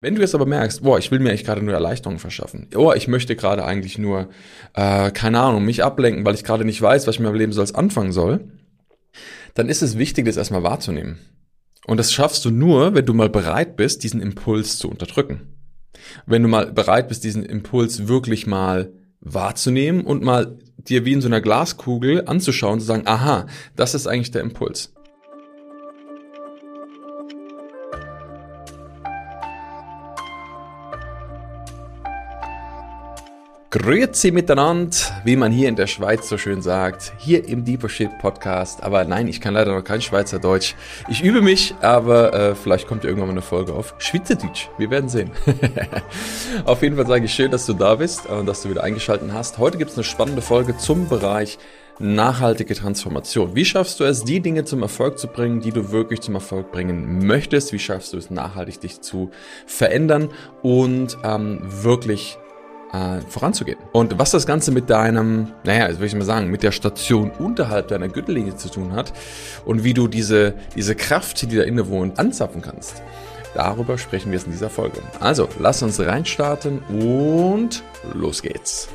Wenn du jetzt aber merkst, boah, ich will mir eigentlich gerade nur Erleichterung verschaffen, oh, ich möchte gerade eigentlich nur, äh, keine Ahnung, mich ablenken, weil ich gerade nicht weiß, was ich mit meinem Leben so als anfangen soll, dann ist es wichtig, das erstmal wahrzunehmen. Und das schaffst du nur, wenn du mal bereit bist, diesen Impuls zu unterdrücken. Wenn du mal bereit bist, diesen Impuls wirklich mal wahrzunehmen und mal dir wie in so einer Glaskugel anzuschauen und zu sagen, aha, das ist eigentlich der Impuls. Grüezi miteinander, wie man hier in der Schweiz so schön sagt, hier im Deeper Shit Podcast. Aber nein, ich kann leider noch kein Schweizerdeutsch. Ich übe mich, aber äh, vielleicht kommt irgendwann mal eine Folge auf Schweizerdeutsch. Wir werden sehen. auf jeden Fall sage ich schön, dass du da bist und dass du wieder eingeschaltet hast. Heute gibt es eine spannende Folge zum Bereich nachhaltige Transformation. Wie schaffst du es, die Dinge zum Erfolg zu bringen, die du wirklich zum Erfolg bringen möchtest? Wie schaffst du es, nachhaltig dich zu verändern und ähm, wirklich äh, voranzugehen. Und was das Ganze mit deinem, naja, also würde ich mal sagen, mit der Station unterhalb deiner Gürtellinie zu tun hat und wie du diese, diese Kraft, die da inne wohnt, anzapfen kannst. Darüber sprechen wir jetzt in dieser Folge. Also, lass uns reinstarten und los geht's.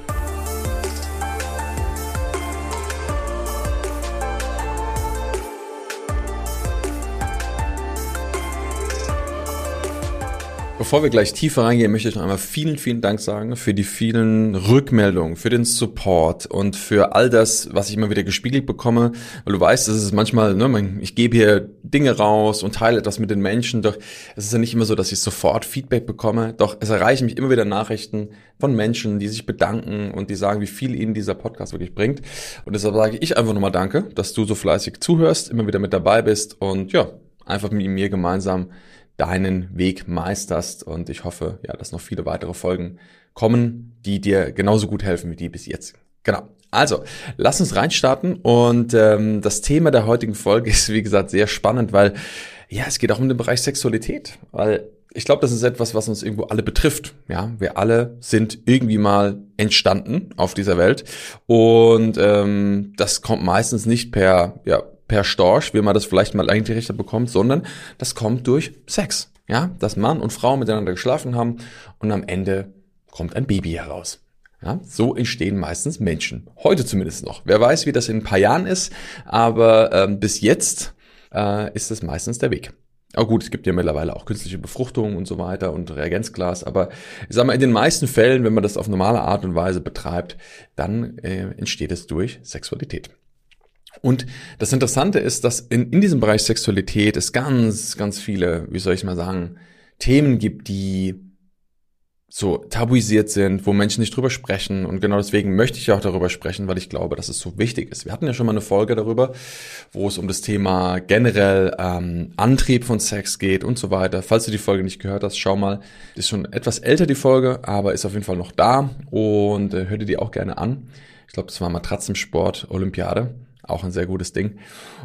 Bevor wir gleich tiefer reingehen, möchte ich noch einmal vielen, vielen Dank sagen für die vielen Rückmeldungen, für den Support und für all das, was ich immer wieder gespiegelt bekomme. Weil du weißt, es ist manchmal, ne, ich gebe hier Dinge raus und teile etwas mit den Menschen, doch es ist ja nicht immer so, dass ich sofort Feedback bekomme. Doch es erreichen mich immer wieder Nachrichten von Menschen, die sich bedanken und die sagen, wie viel ihnen dieser Podcast wirklich bringt. Und deshalb sage ich einfach nochmal Danke, dass du so fleißig zuhörst, immer wieder mit dabei bist und ja, einfach mit mir gemeinsam deinen Weg meisterst. Und ich hoffe, ja, dass noch viele weitere Folgen kommen, die dir genauso gut helfen wie die bis jetzt. Genau. Also, lass uns reinstarten. Und ähm, das Thema der heutigen Folge ist, wie gesagt, sehr spannend, weil ja, es geht auch um den Bereich Sexualität. Weil ich glaube, das ist etwas, was uns irgendwo alle betrifft. Ja, wir alle sind irgendwie mal entstanden auf dieser Welt und ähm, das kommt meistens nicht per ja per Storch, wie man das vielleicht mal eingerichtet bekommt, sondern das kommt durch Sex. Ja, dass Mann und Frau miteinander geschlafen haben und am Ende kommt ein Baby heraus. Ja, so entstehen meistens Menschen. Heute zumindest noch. Wer weiß, wie das in ein paar Jahren ist, aber ähm, bis jetzt äh, ist es meistens der Weg. Aber gut, es gibt ja mittlerweile auch künstliche Befruchtung und so weiter und Reagenzglas, aber ich sag mal, in den meisten Fällen, wenn man das auf normale Art und Weise betreibt, dann äh, entsteht es durch Sexualität. Und das Interessante ist, dass in, in diesem Bereich Sexualität es ganz, ganz viele, wie soll ich mal sagen, Themen gibt, die so tabuisiert sind, wo Menschen nicht drüber sprechen. Und genau deswegen möchte ich auch darüber sprechen, weil ich glaube, dass es so wichtig ist. Wir hatten ja schon mal eine Folge darüber, wo es um das Thema generell ähm, Antrieb von Sex geht und so weiter. Falls du die Folge nicht gehört hast, schau mal. Ist schon etwas älter die Folge, aber ist auf jeden Fall noch da und äh, hör dir die auch gerne an. Ich glaube, das war Matratzensport Olympiade. Auch ein sehr gutes Ding.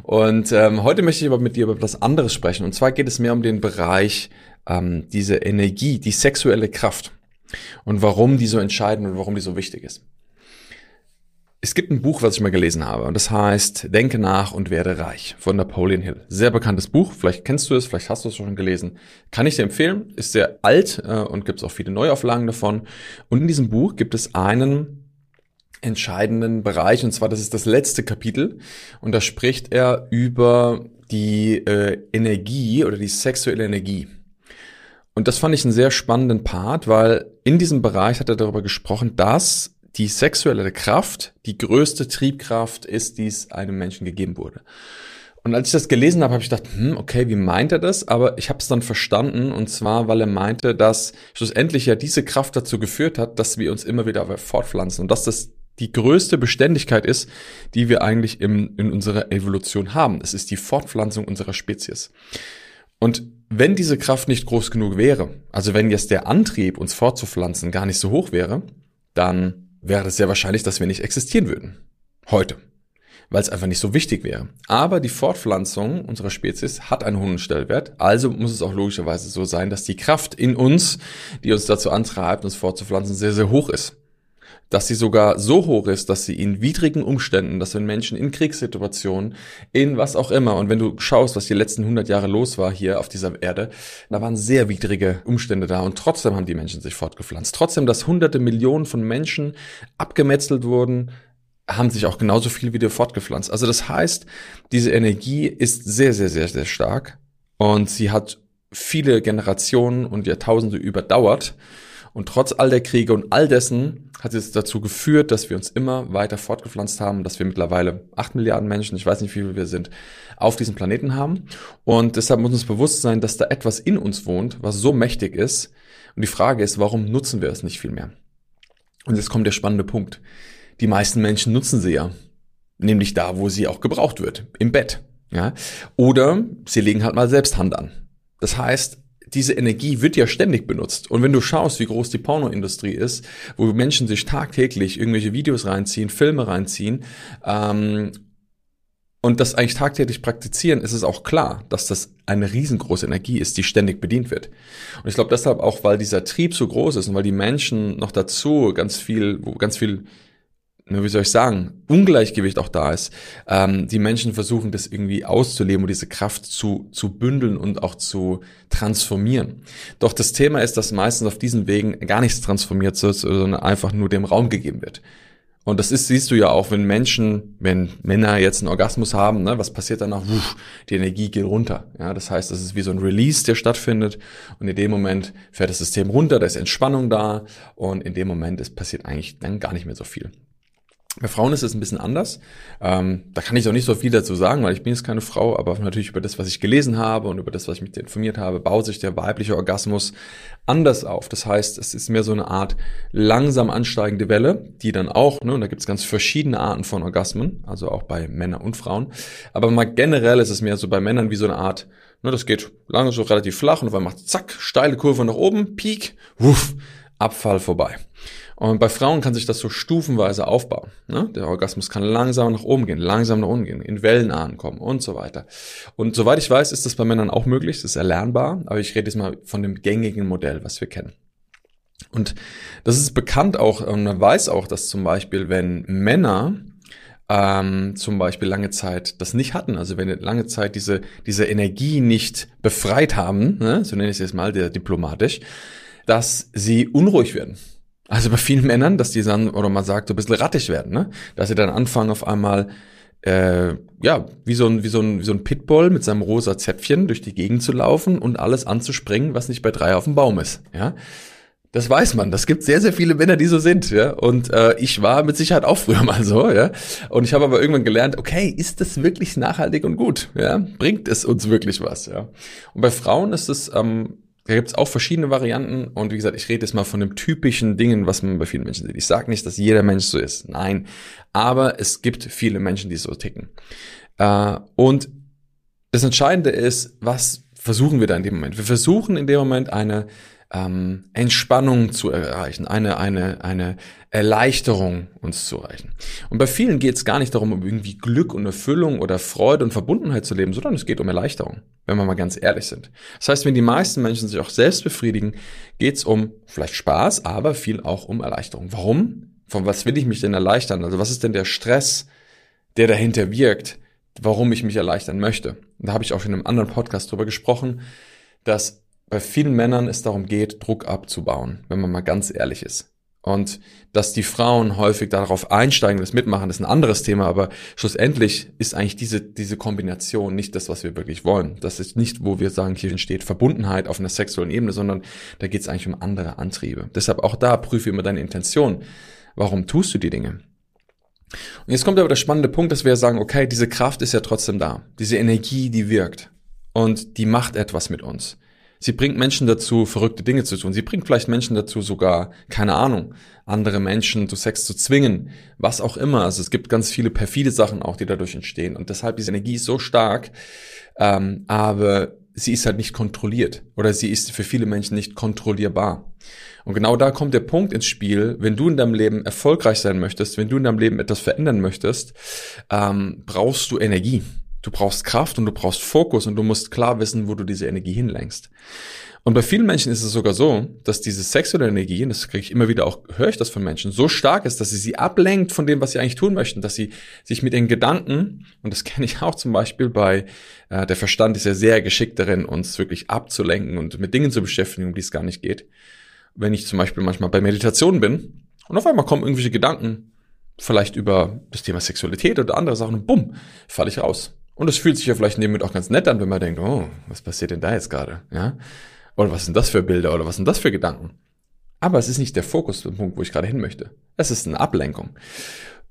Und ähm, heute möchte ich aber mit dir über etwas anderes sprechen. Und zwar geht es mehr um den Bereich ähm, diese Energie, die sexuelle Kraft. Und warum die so entscheidend und warum die so wichtig ist. Es gibt ein Buch, was ich mal gelesen habe, und das heißt Denke nach und werde reich von Napoleon Hill. Sehr bekanntes Buch, vielleicht kennst du es, vielleicht hast du es schon gelesen. Kann ich dir empfehlen, ist sehr alt äh, und gibt es auch viele Neuauflagen davon. Und in diesem Buch gibt es einen entscheidenden Bereich, und zwar das ist das letzte Kapitel, und da spricht er über die äh, Energie oder die sexuelle Energie. Und das fand ich einen sehr spannenden Part, weil in diesem Bereich hat er darüber gesprochen, dass die sexuelle Kraft die größte Triebkraft ist, die es einem Menschen gegeben wurde. Und als ich das gelesen habe, habe ich gedacht, hm, okay, wie meint er das? Aber ich habe es dann verstanden und zwar, weil er meinte, dass schlussendlich ja diese Kraft dazu geführt hat, dass wir uns immer wieder fortpflanzen und dass das die größte Beständigkeit ist, die wir eigentlich im, in unserer Evolution haben. Es ist die Fortpflanzung unserer Spezies. Und wenn diese Kraft nicht groß genug wäre, also wenn jetzt der Antrieb, uns fortzupflanzen, gar nicht so hoch wäre, dann wäre es sehr wahrscheinlich, dass wir nicht existieren würden. Heute. Weil es einfach nicht so wichtig wäre. Aber die Fortpflanzung unserer Spezies hat einen hohen Stellwert. Also muss es auch logischerweise so sein, dass die Kraft in uns, die uns dazu antreibt, uns fortzupflanzen, sehr, sehr hoch ist. Dass sie sogar so hoch ist, dass sie in widrigen Umständen, dass wenn Menschen in Kriegssituationen, in was auch immer, und wenn du schaust, was die letzten 100 Jahre los war hier auf dieser Erde, da waren sehr widrige Umstände da und trotzdem haben die Menschen sich fortgepflanzt. Trotzdem, dass hunderte Millionen von Menschen abgemetzelt wurden, haben sich auch genauso viel wieder fortgepflanzt. Also das heißt, diese Energie ist sehr, sehr, sehr, sehr stark und sie hat viele Generationen und Jahrtausende überdauert. Und trotz all der Kriege und all dessen hat es dazu geführt, dass wir uns immer weiter fortgepflanzt haben, dass wir mittlerweile acht Milliarden Menschen, ich weiß nicht, wie viele wir sind, auf diesem Planeten haben. Und deshalb muss uns bewusst sein, dass da etwas in uns wohnt, was so mächtig ist. Und die Frage ist, warum nutzen wir es nicht viel mehr? Und jetzt kommt der spannende Punkt. Die meisten Menschen nutzen sie ja. Nämlich da, wo sie auch gebraucht wird. Im Bett. Ja. Oder sie legen halt mal selbst Hand an. Das heißt, diese Energie wird ja ständig benutzt. Und wenn du schaust, wie groß die Pornoindustrie ist, wo Menschen sich tagtäglich irgendwelche Videos reinziehen, Filme reinziehen, ähm, und das eigentlich tagtäglich praktizieren, ist es auch klar, dass das eine riesengroße Energie ist, die ständig bedient wird. Und ich glaube deshalb auch, weil dieser Trieb so groß ist und weil die Menschen noch dazu ganz viel, ganz viel wie soll ich sagen, Ungleichgewicht auch da ist. Ähm, die Menschen versuchen das irgendwie auszuleben und diese Kraft zu, zu bündeln und auch zu transformieren. Doch das Thema ist, dass meistens auf diesen Wegen gar nichts transformiert wird, sondern einfach nur dem Raum gegeben wird. Und das ist, siehst du ja auch, wenn Menschen, wenn Männer jetzt einen Orgasmus haben, ne, was passiert danach? Wuff, die Energie geht runter. Ja, das heißt, das ist wie so ein Release, der stattfindet. Und in dem Moment fährt das System runter, da ist Entspannung da. Und in dem Moment ist passiert eigentlich dann gar nicht mehr so viel. Bei Frauen ist es ein bisschen anders. Ähm, da kann ich auch nicht so viel dazu sagen, weil ich bin jetzt keine Frau, aber natürlich über das, was ich gelesen habe und über das, was ich mich informiert habe, baut sich der weibliche Orgasmus anders auf. Das heißt, es ist mehr so eine Art langsam ansteigende Welle, die dann auch, ne, und da gibt es ganz verschiedene Arten von Orgasmen, also auch bei Männern und Frauen. Aber mal generell ist es mehr so bei Männern wie so eine Art, ne, das geht lange so relativ flach und einmal macht zack, steile Kurve nach oben, Peak, wuff, Abfall vorbei. Und bei Frauen kann sich das so stufenweise aufbauen. Ne? Der Orgasmus kann langsam nach oben gehen, langsam nach unten gehen, in Wellen ankommen und so weiter. Und soweit ich weiß, ist das bei Männern auch möglich, das ist erlernbar, aber ich rede jetzt mal von dem gängigen Modell, was wir kennen. Und das ist bekannt auch, und man weiß auch, dass zum Beispiel, wenn Männer ähm, zum Beispiel lange Zeit das nicht hatten, also wenn lange Zeit diese, diese Energie nicht befreit haben, ne, so nenne ich es jetzt mal der diplomatisch, dass sie unruhig werden also bei vielen Männern, dass die dann, oder man sagt, so ein bisschen rattig werden, ne? Dass sie dann anfangen auf einmal, äh, ja, wie so ein, wie so ein, wie so ein Pitbull mit seinem rosa Zäpfchen durch die Gegend zu laufen und alles anzuspringen, was nicht bei drei auf dem Baum ist, ja? Das weiß man. Das gibt sehr, sehr viele Männer, die so sind, ja. Und äh, ich war mit Sicherheit auch früher mal so, ja. Und ich habe aber irgendwann gelernt, okay, ist das wirklich nachhaltig und gut, ja? Bringt es uns wirklich was, ja? Und bei Frauen ist es ähm, da gibt's auch verschiedene Varianten und wie gesagt, ich rede jetzt mal von den typischen Dingen, was man bei vielen Menschen sieht. Ich sage nicht, dass jeder Mensch so ist, nein, aber es gibt viele Menschen, die so ticken. Äh, und das Entscheidende ist, was versuchen wir da in dem Moment? Wir versuchen in dem Moment eine ähm, Entspannung zu erreichen, eine, eine, eine Erleichterung uns zu erreichen. Und bei vielen geht es gar nicht darum, um irgendwie Glück und Erfüllung oder Freude und Verbundenheit zu leben, sondern es geht um Erleichterung, wenn wir mal ganz ehrlich sind. Das heißt, wenn die meisten Menschen sich auch selbst befriedigen, geht es um vielleicht Spaß, aber viel auch um Erleichterung. Warum? Von was will ich mich denn erleichtern? Also was ist denn der Stress, der dahinter wirkt, warum ich mich erleichtern möchte? Und da habe ich auch in einem anderen Podcast drüber gesprochen, dass bei vielen Männern es darum geht, Druck abzubauen, wenn man mal ganz ehrlich ist. Und dass die Frauen häufig darauf einsteigen, das mitmachen, ist ein anderes Thema, aber schlussendlich ist eigentlich diese, diese Kombination nicht das, was wir wirklich wollen. Das ist nicht, wo wir sagen, hier entsteht Verbundenheit auf einer sexuellen Ebene, sondern da geht es eigentlich um andere Antriebe. Deshalb auch da prüfe immer deine Intention. Warum tust du die Dinge? Und jetzt kommt aber der spannende Punkt, dass wir sagen, okay, diese Kraft ist ja trotzdem da. Diese Energie, die wirkt. Und die macht etwas mit uns. Sie bringt Menschen dazu, verrückte Dinge zu tun. Sie bringt vielleicht Menschen dazu, sogar, keine Ahnung, andere Menschen zu Sex zu zwingen, was auch immer. Also es gibt ganz viele perfide Sachen auch, die dadurch entstehen. Und deshalb diese Energie ist so stark, ähm, aber sie ist halt nicht kontrolliert oder sie ist für viele Menschen nicht kontrollierbar. Und genau da kommt der Punkt ins Spiel, wenn du in deinem Leben erfolgreich sein möchtest, wenn du in deinem Leben etwas verändern möchtest, ähm, brauchst du Energie. Du brauchst Kraft und du brauchst Fokus und du musst klar wissen, wo du diese Energie hinlenkst. Und bei vielen Menschen ist es sogar so, dass diese sexuelle Energie, und das kriege ich immer wieder auch, höre ich das von Menschen, so stark ist, dass sie sie ablenkt von dem, was sie eigentlich tun möchten, dass sie sich mit den Gedanken, und das kenne ich auch zum Beispiel bei, äh, der Verstand ist ja sehr geschickt darin, uns wirklich abzulenken und mit Dingen zu beschäftigen, um die es gar nicht geht. Wenn ich zum Beispiel manchmal bei Meditation bin und auf einmal kommen irgendwelche Gedanken, vielleicht über das Thema Sexualität oder andere Sachen und bumm, falle ich raus. Und es fühlt sich ja vielleicht in dem auch ganz nett an, wenn man denkt, oh, was passiert denn da jetzt gerade? Ja? Oder was sind das für Bilder oder was sind das für Gedanken? Aber es ist nicht der Fokus, der Punkt, wo ich gerade hin möchte. Es ist eine Ablenkung.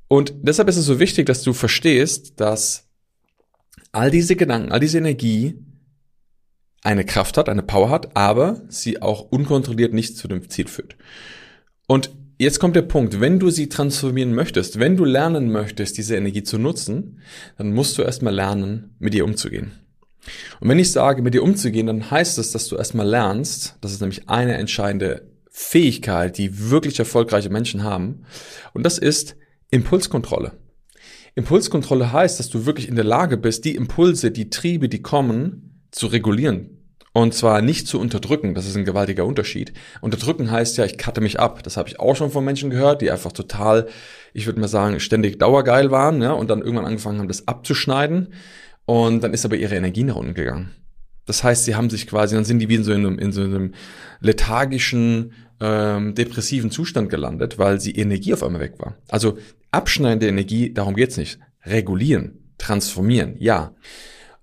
Und deshalb ist es so wichtig, dass du verstehst, dass all diese Gedanken, all diese Energie eine Kraft hat, eine Power hat, aber sie auch unkontrolliert nicht zu dem Ziel führt. Und jetzt kommt der Punkt, wenn du sie transformieren möchtest, wenn du lernen möchtest, diese Energie zu nutzen, dann musst du erstmal lernen, mit ihr umzugehen. Und wenn ich sage, mit dir umzugehen, dann heißt es, dass du erstmal lernst, das ist nämlich eine entscheidende Fähigkeit, die wirklich erfolgreiche Menschen haben, und das ist Impulskontrolle. Impulskontrolle heißt, dass du wirklich in der Lage bist, die Impulse, die Triebe, die kommen, zu regulieren. Und zwar nicht zu unterdrücken, das ist ein gewaltiger Unterschied. Unterdrücken heißt ja, ich cutte mich ab. Das habe ich auch schon von Menschen gehört, die einfach total, ich würde mal sagen, ständig dauergeil waren ja, und dann irgendwann angefangen haben, das abzuschneiden. Und dann ist aber ihre Energie nach unten gegangen. Das heißt, sie haben sich quasi, dann sind die wie in so einem, in so einem lethargischen, ähm, depressiven Zustand gelandet, weil sie Energie auf einmal weg war. Also abschneidende Energie, darum geht's nicht. Regulieren, transformieren, ja.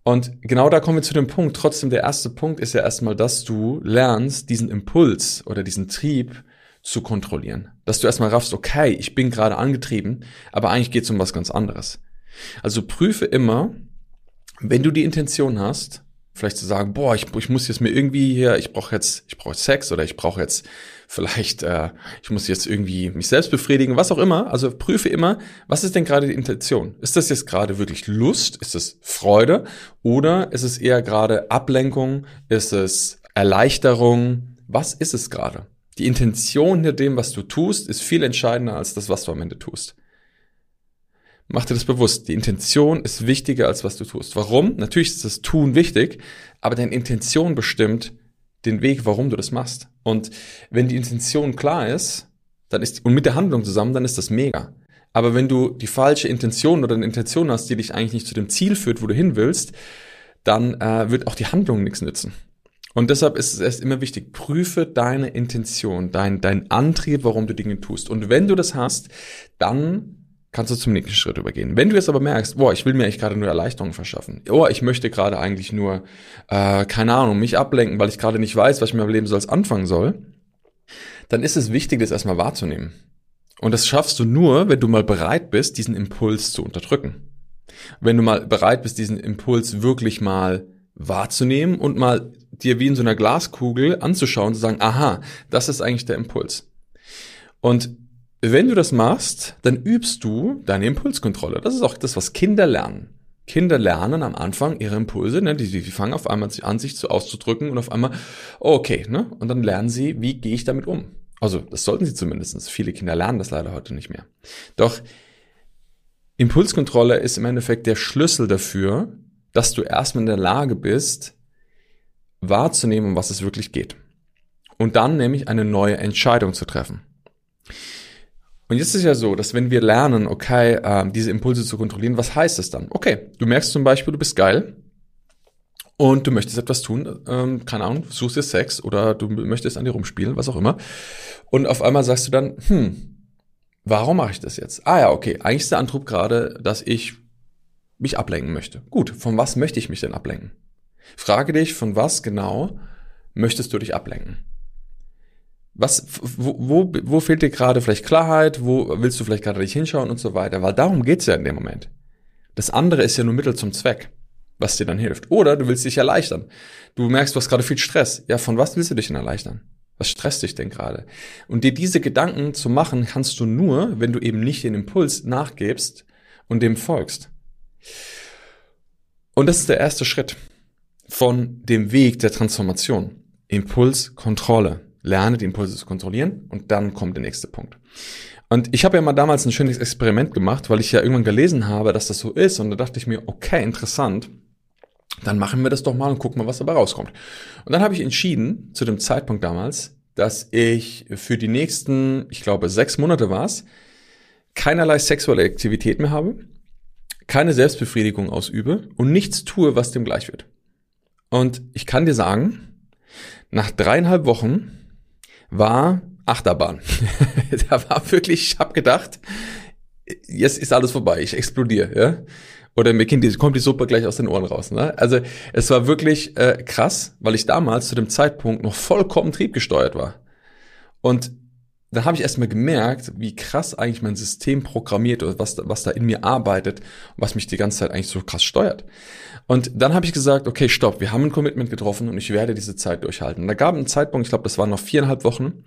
Und genau da kommen wir zu dem Punkt. Trotzdem, der erste Punkt ist ja erstmal, dass du lernst, diesen Impuls oder diesen Trieb zu kontrollieren. Dass du erstmal raffst, okay, ich bin gerade angetrieben, aber eigentlich geht's um was ganz anderes. Also prüfe immer, wenn du die Intention hast, vielleicht zu sagen, boah, ich, ich muss jetzt mir irgendwie hier, ich brauche jetzt, ich brauche Sex oder ich brauche jetzt vielleicht, äh, ich muss jetzt irgendwie mich selbst befriedigen, was auch immer. Also prüfe immer, was ist denn gerade die Intention? Ist das jetzt gerade wirklich Lust? Ist es Freude? Oder ist es eher gerade Ablenkung? Ist es Erleichterung? Was ist es gerade? Die Intention hinter dem, was du tust, ist viel entscheidender als das, was du am Ende tust. Mach dir das bewusst. Die Intention ist wichtiger als was du tust. Warum? Natürlich ist das Tun wichtig, aber deine Intention bestimmt den Weg, warum du das machst. Und wenn die Intention klar ist, dann ist, und mit der Handlung zusammen, dann ist das mega. Aber wenn du die falsche Intention oder eine Intention hast, die dich eigentlich nicht zu dem Ziel führt, wo du hin willst, dann äh, wird auch die Handlung nichts nützen. Und deshalb ist es erst immer wichtig, prüfe deine Intention, dein, dein Antrieb, warum du Dinge tust. Und wenn du das hast, dann kannst du zum nächsten Schritt übergehen. Wenn du jetzt aber merkst, boah, ich will mir eigentlich gerade nur Erleichterung verschaffen, oh, ich möchte gerade eigentlich nur, äh, keine Ahnung, mich ablenken, weil ich gerade nicht weiß, was ich mit meinem Leben so als anfangen soll, dann ist es wichtig, das erstmal wahrzunehmen. Und das schaffst du nur, wenn du mal bereit bist, diesen Impuls zu unterdrücken. Wenn du mal bereit bist, diesen Impuls wirklich mal wahrzunehmen und mal dir wie in so einer Glaskugel anzuschauen zu sagen, aha, das ist eigentlich der Impuls. Und wenn du das machst, dann übst du deine Impulskontrolle. Das ist auch das, was Kinder lernen. Kinder lernen am Anfang ihre Impulse, ne? die, die fangen auf einmal an, sich zu auszudrücken und auf einmal, okay, ne? Und dann lernen sie, wie gehe ich damit um? Also, das sollten sie zumindestens. Viele Kinder lernen das leider heute nicht mehr. Doch Impulskontrolle ist im Endeffekt der Schlüssel dafür, dass du erstmal in der Lage bist, wahrzunehmen, um was es wirklich geht. Und dann nämlich eine neue Entscheidung zu treffen. Und jetzt ist ja so, dass wenn wir lernen, okay, äh, diese Impulse zu kontrollieren, was heißt das dann? Okay, du merkst zum Beispiel, du bist geil und du möchtest etwas tun, ähm, keine Ahnung, suchst dir Sex oder du möchtest an dir rumspielen, was auch immer. Und auf einmal sagst du dann, hm, warum mache ich das jetzt? Ah ja, okay, eigentlich ist der Antrieb gerade, dass ich mich ablenken möchte. Gut, von was möchte ich mich denn ablenken? Frage dich, von was genau möchtest du dich ablenken? Was, wo, wo, wo fehlt dir gerade vielleicht Klarheit? Wo willst du vielleicht gerade nicht hinschauen und so weiter? Weil darum geht's ja in dem Moment. Das andere ist ja nur Mittel zum Zweck, was dir dann hilft. Oder du willst dich erleichtern. Du merkst, du hast gerade viel Stress. Ja, von was willst du dich denn erleichtern? Was stresst dich denn gerade? Und dir diese Gedanken zu machen, kannst du nur, wenn du eben nicht den Impuls nachgibst und dem folgst. Und das ist der erste Schritt von dem Weg der Transformation. Impulskontrolle. Lerne die Impulse zu kontrollieren und dann kommt der nächste Punkt. Und ich habe ja mal damals ein schönes Experiment gemacht, weil ich ja irgendwann gelesen habe, dass das so ist. Und da dachte ich mir, okay, interessant. Dann machen wir das doch mal und gucken mal, was dabei rauskommt. Und dann habe ich entschieden, zu dem Zeitpunkt damals, dass ich für die nächsten, ich glaube, sechs Monate war es, keinerlei sexuelle Aktivität mehr habe, keine Selbstbefriedigung ausübe und nichts tue, was dem gleich wird. Und ich kann dir sagen, nach dreieinhalb Wochen war Achterbahn. da war wirklich, ich habe gedacht, jetzt ist alles vorbei, ich explodiere, ja. Oder mir kommt die Suppe gleich aus den Ohren raus. Ne? Also es war wirklich äh, krass, weil ich damals zu dem Zeitpunkt noch vollkommen triebgesteuert war. Und da habe ich erstmal gemerkt, wie krass eigentlich mein System programmiert oder was, was da in mir arbeitet was mich die ganze Zeit eigentlich so krass steuert. Und dann habe ich gesagt, okay, stopp, wir haben ein Commitment getroffen und ich werde diese Zeit durchhalten. Und da gab einen Zeitpunkt, ich glaube, das waren noch viereinhalb Wochen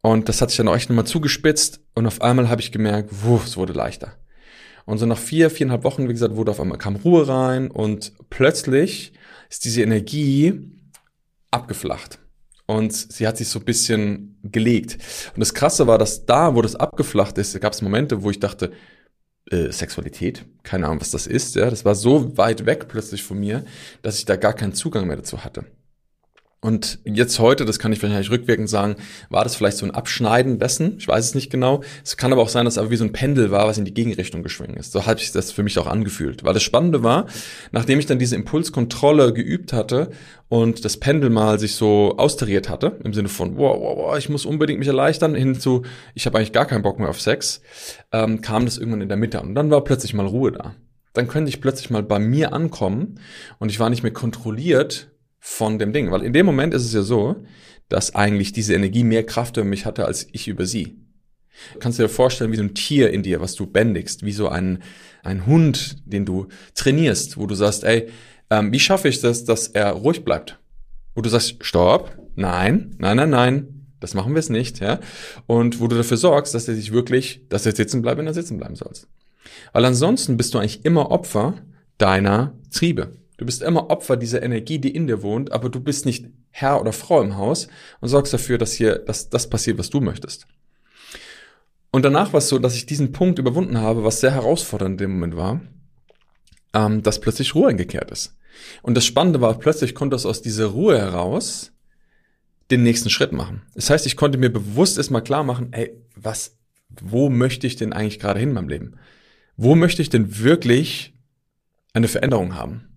und das hat sich dann auch echt nochmal zugespitzt und auf einmal habe ich gemerkt, wuff, es wurde leichter. Und so nach vier, viereinhalb Wochen, wie gesagt, wurde auf einmal kam Ruhe rein und plötzlich ist diese Energie abgeflacht und sie hat sich so ein bisschen gelegt. Und das Krasse war, dass da, wo das abgeflacht ist, gab es Momente, wo ich dachte, äh, Sexualität, keine Ahnung, was das ist. Ja, das war so weit weg plötzlich von mir, dass ich da gar keinen Zugang mehr dazu hatte. Und jetzt heute, das kann ich wahrscheinlich rückwirkend sagen, war das vielleicht so ein Abschneiden dessen. Ich weiß es nicht genau. Es kann aber auch sein, dass es aber wie so ein Pendel war, was in die Gegenrichtung geschwungen ist. So hat sich das für mich auch angefühlt. Weil das Spannende war, nachdem ich dann diese Impulskontrolle geübt hatte und das Pendel mal sich so austariert hatte, im Sinne von, wow, wow, wow, ich muss unbedingt mich erleichtern, hin zu, ich habe eigentlich gar keinen Bock mehr auf Sex, ähm, kam das irgendwann in der Mitte. Und dann war plötzlich mal Ruhe da. Dann könnte ich plötzlich mal bei mir ankommen und ich war nicht mehr kontrolliert von dem Ding. Weil in dem Moment ist es ja so, dass eigentlich diese Energie mehr Kraft über mich hatte als ich über sie. kannst du dir vorstellen, wie so ein Tier in dir, was du bändigst, wie so ein, ein Hund, den du trainierst, wo du sagst, ey, ähm, wie schaffe ich das, dass er ruhig bleibt? Wo du sagst, stopp, nein, nein, nein, nein, das machen wir es nicht, ja. Und wo du dafür sorgst, dass er sich wirklich, dass er sitzen bleibt, wenn er sitzen bleiben soll. Weil ansonsten bist du eigentlich immer Opfer deiner Triebe. Du bist immer Opfer dieser Energie, die in dir wohnt, aber du bist nicht Herr oder Frau im Haus und sorgst dafür, dass hier, dass das passiert, was du möchtest. Und danach war es so, dass ich diesen Punkt überwunden habe, was sehr herausfordernd in dem Moment war, ähm, dass plötzlich Ruhe eingekehrt ist. Und das Spannende war, plötzlich konnte es aus dieser Ruhe heraus den nächsten Schritt machen. Das heißt, ich konnte mir bewusst erstmal klar machen, ey, was, wo möchte ich denn eigentlich gerade hin in meinem Leben? Wo möchte ich denn wirklich eine Veränderung haben?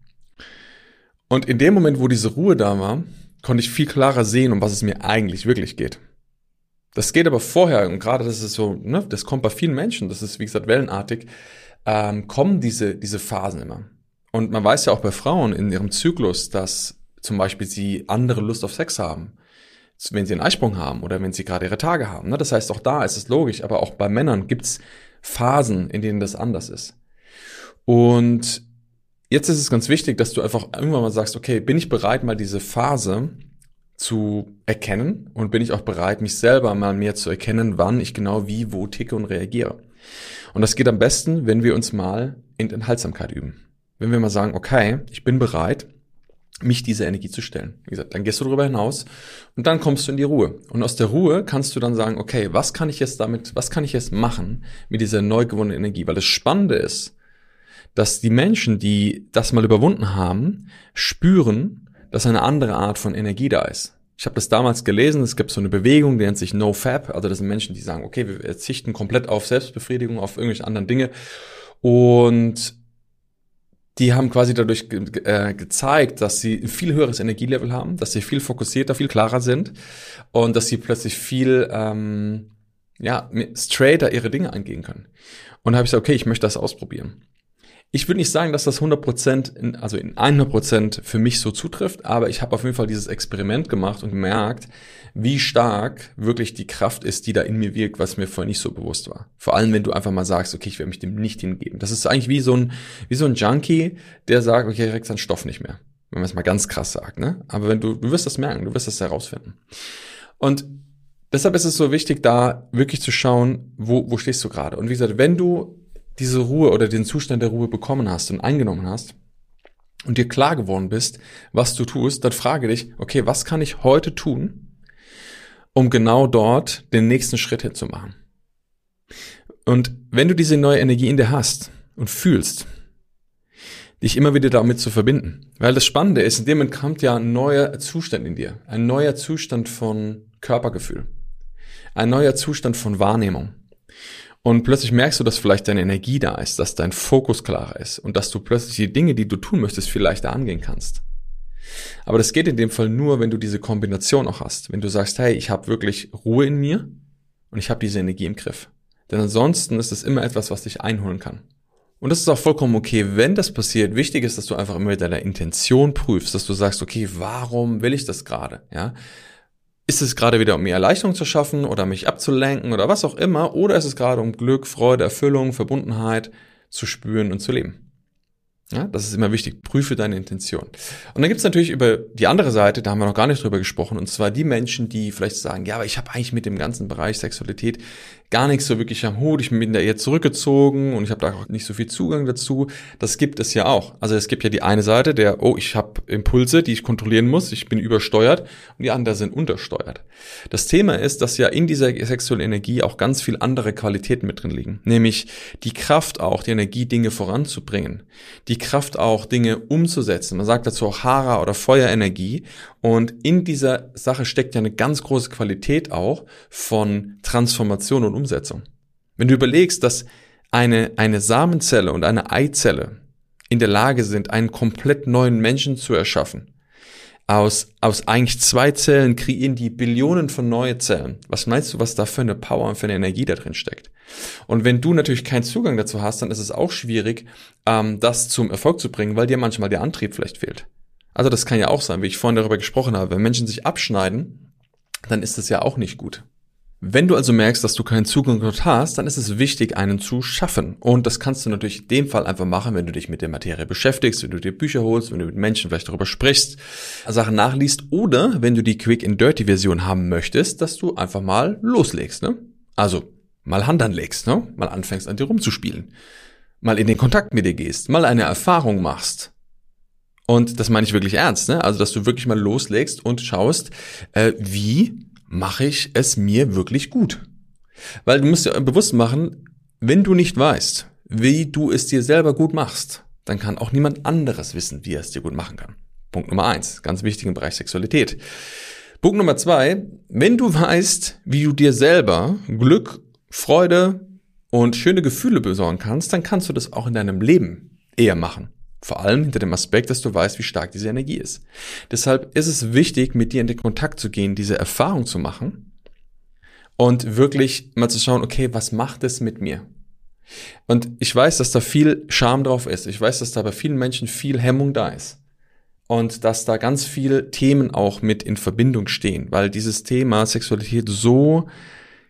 Und in dem Moment, wo diese Ruhe da war, konnte ich viel klarer sehen, um was es mir eigentlich wirklich geht. Das geht aber vorher, und gerade das ist so, ne, das kommt bei vielen Menschen, das ist wie gesagt wellenartig, ähm, kommen diese, diese Phasen immer. Und man weiß ja auch bei Frauen in ihrem Zyklus, dass zum Beispiel sie andere Lust auf Sex haben, wenn sie einen Eisprung haben oder wenn sie gerade ihre Tage haben. Ne? Das heißt, auch da ist es logisch, aber auch bei Männern gibt's Phasen, in denen das anders ist. Und jetzt ist es ganz wichtig, dass du einfach irgendwann mal sagst, okay, bin ich bereit, mal diese Phase zu erkennen und bin ich auch bereit, mich selber mal mehr zu erkennen, wann ich genau wie, wo ticke und reagiere. Und das geht am besten, wenn wir uns mal in Enthaltsamkeit üben. Wenn wir mal sagen, okay, ich bin bereit, mich dieser Energie zu stellen. Wie gesagt, dann gehst du darüber hinaus und dann kommst du in die Ruhe. Und aus der Ruhe kannst du dann sagen, okay, was kann ich jetzt damit, was kann ich jetzt machen mit dieser neu gewonnenen Energie? Weil das Spannende ist, dass die Menschen, die das mal überwunden haben, spüren, dass eine andere Art von Energie da ist. Ich habe das damals gelesen, es gibt so eine Bewegung, die nennt sich NoFap, also das sind Menschen, die sagen, okay, wir verzichten komplett auf Selbstbefriedigung, auf irgendwelche anderen Dinge und die haben quasi dadurch ge äh, gezeigt, dass sie ein viel höheres Energielevel haben, dass sie viel fokussierter, viel klarer sind und dass sie plötzlich viel ähm, ja, straighter ihre Dinge angehen können. Und da habe ich gesagt, okay, ich möchte das ausprobieren. Ich würde nicht sagen, dass das 100%, in, also in 100% für mich so zutrifft, aber ich habe auf jeden Fall dieses Experiment gemacht und gemerkt, wie stark wirklich die Kraft ist, die da in mir wirkt, was mir vorher nicht so bewusst war. Vor allem, wenn du einfach mal sagst, okay, ich werde mich dem nicht hingeben. Das ist eigentlich wie so ein, wie so ein Junkie, der sagt, okay, krieg seinen Stoff nicht mehr. Wenn man es mal ganz krass sagt, ne? Aber wenn du, du wirst das merken, du wirst das herausfinden. Und deshalb ist es so wichtig, da wirklich zu schauen, wo, wo stehst du gerade. Und wie gesagt, wenn du diese Ruhe oder den Zustand der Ruhe bekommen hast und eingenommen hast und dir klar geworden bist, was du tust, dann frage dich, okay, was kann ich heute tun, um genau dort den nächsten Schritt hinzumachen. Und wenn du diese neue Energie in dir hast und fühlst, dich immer wieder damit zu verbinden. Weil das Spannende ist, in dem Moment kommt ja ein neuer Zustand in dir. Ein neuer Zustand von Körpergefühl. Ein neuer Zustand von Wahrnehmung. Und plötzlich merkst du, dass vielleicht deine Energie da ist, dass dein Fokus klarer ist und dass du plötzlich die Dinge, die du tun möchtest, viel leichter angehen kannst. Aber das geht in dem Fall nur, wenn du diese Kombination auch hast. Wenn du sagst, hey, ich habe wirklich Ruhe in mir und ich habe diese Energie im Griff. Denn ansonsten ist es immer etwas, was dich einholen kann. Und das ist auch vollkommen okay, wenn das passiert. Wichtig ist, dass du einfach immer mit deiner Intention prüfst, dass du sagst, okay, warum will ich das gerade? Ja? Ist es gerade wieder, um mir Erleichterung zu schaffen oder mich abzulenken oder was auch immer? Oder ist es gerade um Glück, Freude, Erfüllung, Verbundenheit zu spüren und zu leben? Ja, das ist immer wichtig. Prüfe deine Intention. Und dann gibt's natürlich über die andere Seite, da haben wir noch gar nicht drüber gesprochen, und zwar die Menschen, die vielleicht sagen, ja, aber ich habe eigentlich mit dem ganzen Bereich Sexualität gar nichts so wirklich am Hut, ich bin da eher zurückgezogen und ich habe da auch nicht so viel Zugang dazu. Das gibt es ja auch. Also es gibt ja die eine Seite, der, oh, ich habe Impulse, die ich kontrollieren muss, ich bin übersteuert und die anderen sind untersteuert. Das Thema ist, dass ja in dieser sexuellen Energie auch ganz viel andere Qualitäten mit drin liegen, nämlich die Kraft auch, die Energie, Dinge voranzubringen, die Kraft auch, Dinge umzusetzen. Man sagt dazu auch Hara oder Feuerenergie und in dieser Sache steckt ja eine ganz große Qualität auch von Transformation und Umsetzung. Wenn du überlegst, dass eine, eine Samenzelle und eine Eizelle in der Lage sind, einen komplett neuen Menschen zu erschaffen, aus, aus eigentlich zwei Zellen kreieren die Billionen von neue Zellen. Was meinst du, was da für eine Power und für eine Energie da drin steckt? Und wenn du natürlich keinen Zugang dazu hast, dann ist es auch schwierig, ähm, das zum Erfolg zu bringen, weil dir manchmal der Antrieb vielleicht fehlt. Also das kann ja auch sein, wie ich vorhin darüber gesprochen habe. Wenn Menschen sich abschneiden, dann ist das ja auch nicht gut. Wenn du also merkst, dass du keinen Zugang dort hast, dann ist es wichtig, einen zu schaffen. Und das kannst du natürlich in dem Fall einfach machen, wenn du dich mit der Materie beschäftigst, wenn du dir Bücher holst, wenn du mit Menschen vielleicht darüber sprichst, Sachen nachliest oder wenn du die Quick and Dirty Version haben möchtest, dass du einfach mal loslegst, ne? Also mal Hand anlegst, ne? Mal anfängst an dir rumzuspielen. Mal in den Kontakt mit dir gehst, mal eine Erfahrung machst. Und das meine ich wirklich ernst, ne? Also, dass du wirklich mal loslegst und schaust, äh, wie mache ich es mir wirklich gut? Weil du musst dir bewusst machen, wenn du nicht weißt, wie du es dir selber gut machst, dann kann auch niemand anderes wissen, wie er es dir gut machen kann. Punkt Nummer eins, ganz wichtig im Bereich Sexualität. Punkt Nummer zwei, wenn du weißt, wie du dir selber Glück, Freude und schöne Gefühle besorgen kannst, dann kannst du das auch in deinem Leben eher machen. Vor allem hinter dem Aspekt, dass du weißt, wie stark diese Energie ist. Deshalb ist es wichtig, mit dir in den Kontakt zu gehen, diese Erfahrung zu machen und wirklich mal zu schauen, okay, was macht es mit mir? Und ich weiß, dass da viel Scham drauf ist. Ich weiß, dass da bei vielen Menschen viel Hemmung da ist. Und dass da ganz viele Themen auch mit in Verbindung stehen, weil dieses Thema Sexualität so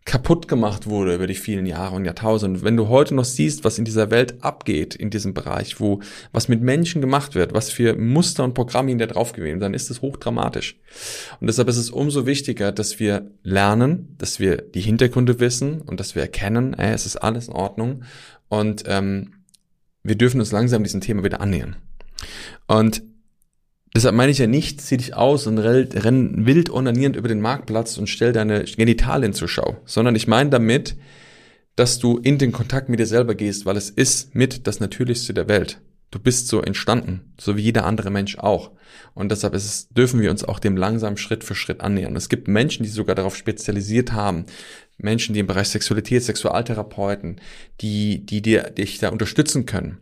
kaputt gemacht wurde über die vielen Jahre und Jahrtausende. Wenn du heute noch siehst, was in dieser Welt abgeht, in diesem Bereich, wo was mit Menschen gemacht wird, was für Muster und Programme da drauf gewesen, dann ist es hochdramatisch. Und deshalb ist es umso wichtiger, dass wir lernen, dass wir die Hintergründe wissen und dass wir erkennen, ey, es ist alles in Ordnung und ähm, wir dürfen uns langsam diesem Thema wieder annähern. Und Deshalb meine ich ja nicht, zieh dich aus und renn wild onanierend über den Marktplatz und stell deine Genitalien zur Schau, sondern ich meine damit, dass du in den Kontakt mit dir selber gehst, weil es ist mit das Natürlichste der Welt. Du bist so entstanden, so wie jeder andere Mensch auch. Und deshalb ist es, dürfen wir uns auch dem langsam Schritt für Schritt annähern. Es gibt Menschen, die sogar darauf spezialisiert haben, Menschen, die im Bereich Sexualität, Sexualtherapeuten, die, die dir, dich da unterstützen können.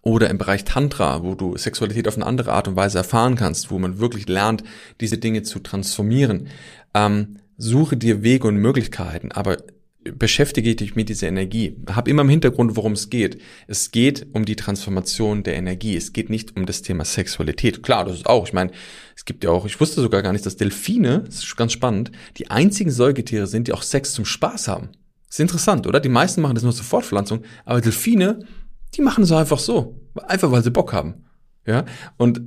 Oder im Bereich Tantra, wo du Sexualität auf eine andere Art und Weise erfahren kannst, wo man wirklich lernt, diese Dinge zu transformieren. Ähm, suche dir Wege und Möglichkeiten, aber beschäftige dich mit dieser Energie. Hab immer im Hintergrund, worum es geht. Es geht um die Transformation der Energie. Es geht nicht um das Thema Sexualität. Klar, das ist auch. Ich meine, es gibt ja auch, ich wusste sogar gar nicht, dass Delfine, das ist ganz spannend, die einzigen Säugetiere sind, die auch Sex zum Spaß haben. Ist interessant, oder? Die meisten machen das nur zur Fortpflanzung, aber Delfine die machen es einfach so. Einfach weil sie Bock haben. Ja. Und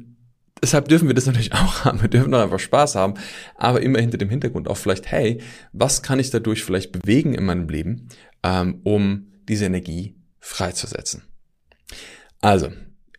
deshalb dürfen wir das natürlich auch haben. Wir dürfen doch einfach Spaß haben. Aber immer hinter dem Hintergrund auch vielleicht, hey, was kann ich dadurch vielleicht bewegen in meinem Leben, ähm, um diese Energie freizusetzen? Also,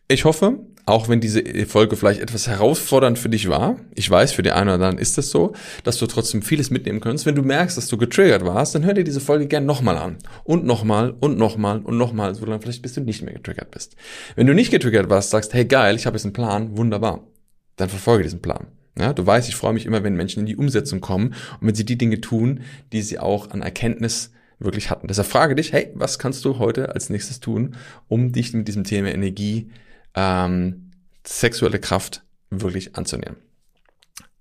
ich hoffe, auch wenn diese Folge vielleicht etwas herausfordernd für dich war, ich weiß, für die einen oder anderen ist das so, dass du trotzdem vieles mitnehmen kannst. Wenn du merkst, dass du getriggert warst, dann hör dir diese Folge gern nochmal an. Und nochmal und nochmal und nochmal, so lange vielleicht bis du nicht mehr getriggert bist. Wenn du nicht getriggert warst, sagst, hey geil, ich habe jetzt einen Plan, wunderbar. Dann verfolge diesen Plan. Ja, du weißt, ich freue mich immer, wenn Menschen in die Umsetzung kommen und wenn sie die Dinge tun, die sie auch an Erkenntnis wirklich hatten. Deshalb frage dich, hey, was kannst du heute als nächstes tun, um dich mit diesem Thema Energie ähm, sexuelle Kraft wirklich anzunehmen.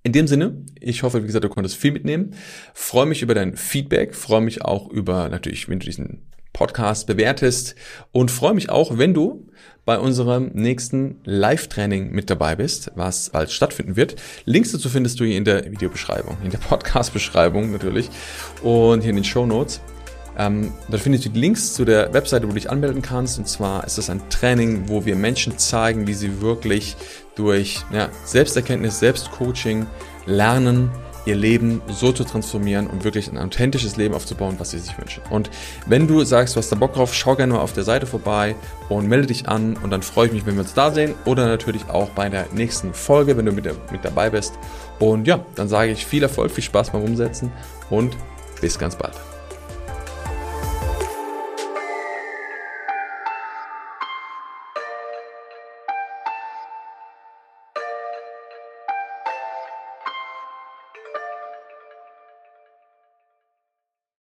In dem Sinne, ich hoffe, wie gesagt, du konntest viel mitnehmen. Freue mich über dein Feedback, freue mich auch über natürlich, wenn du diesen Podcast bewertest und freue mich auch, wenn du bei unserem nächsten Live-Training mit dabei bist, was bald stattfinden wird. Links dazu findest du hier in der Videobeschreibung, in der Podcast-Beschreibung natürlich und hier in den Show Notes. Ähm, da findest du die Links zu der Webseite, wo du dich anmelden kannst. Und zwar ist das ein Training, wo wir Menschen zeigen, wie sie wirklich durch ja, Selbsterkenntnis, Selbstcoaching lernen, ihr Leben so zu transformieren und wirklich ein authentisches Leben aufzubauen, was sie sich wünschen. Und wenn du sagst, du hast da Bock drauf, schau gerne mal auf der Seite vorbei und melde dich an und dann freue ich mich, wenn wir uns da sehen oder natürlich auch bei der nächsten Folge, wenn du mit, mit dabei bist. Und ja, dann sage ich viel Erfolg, viel Spaß beim Umsetzen und bis ganz bald.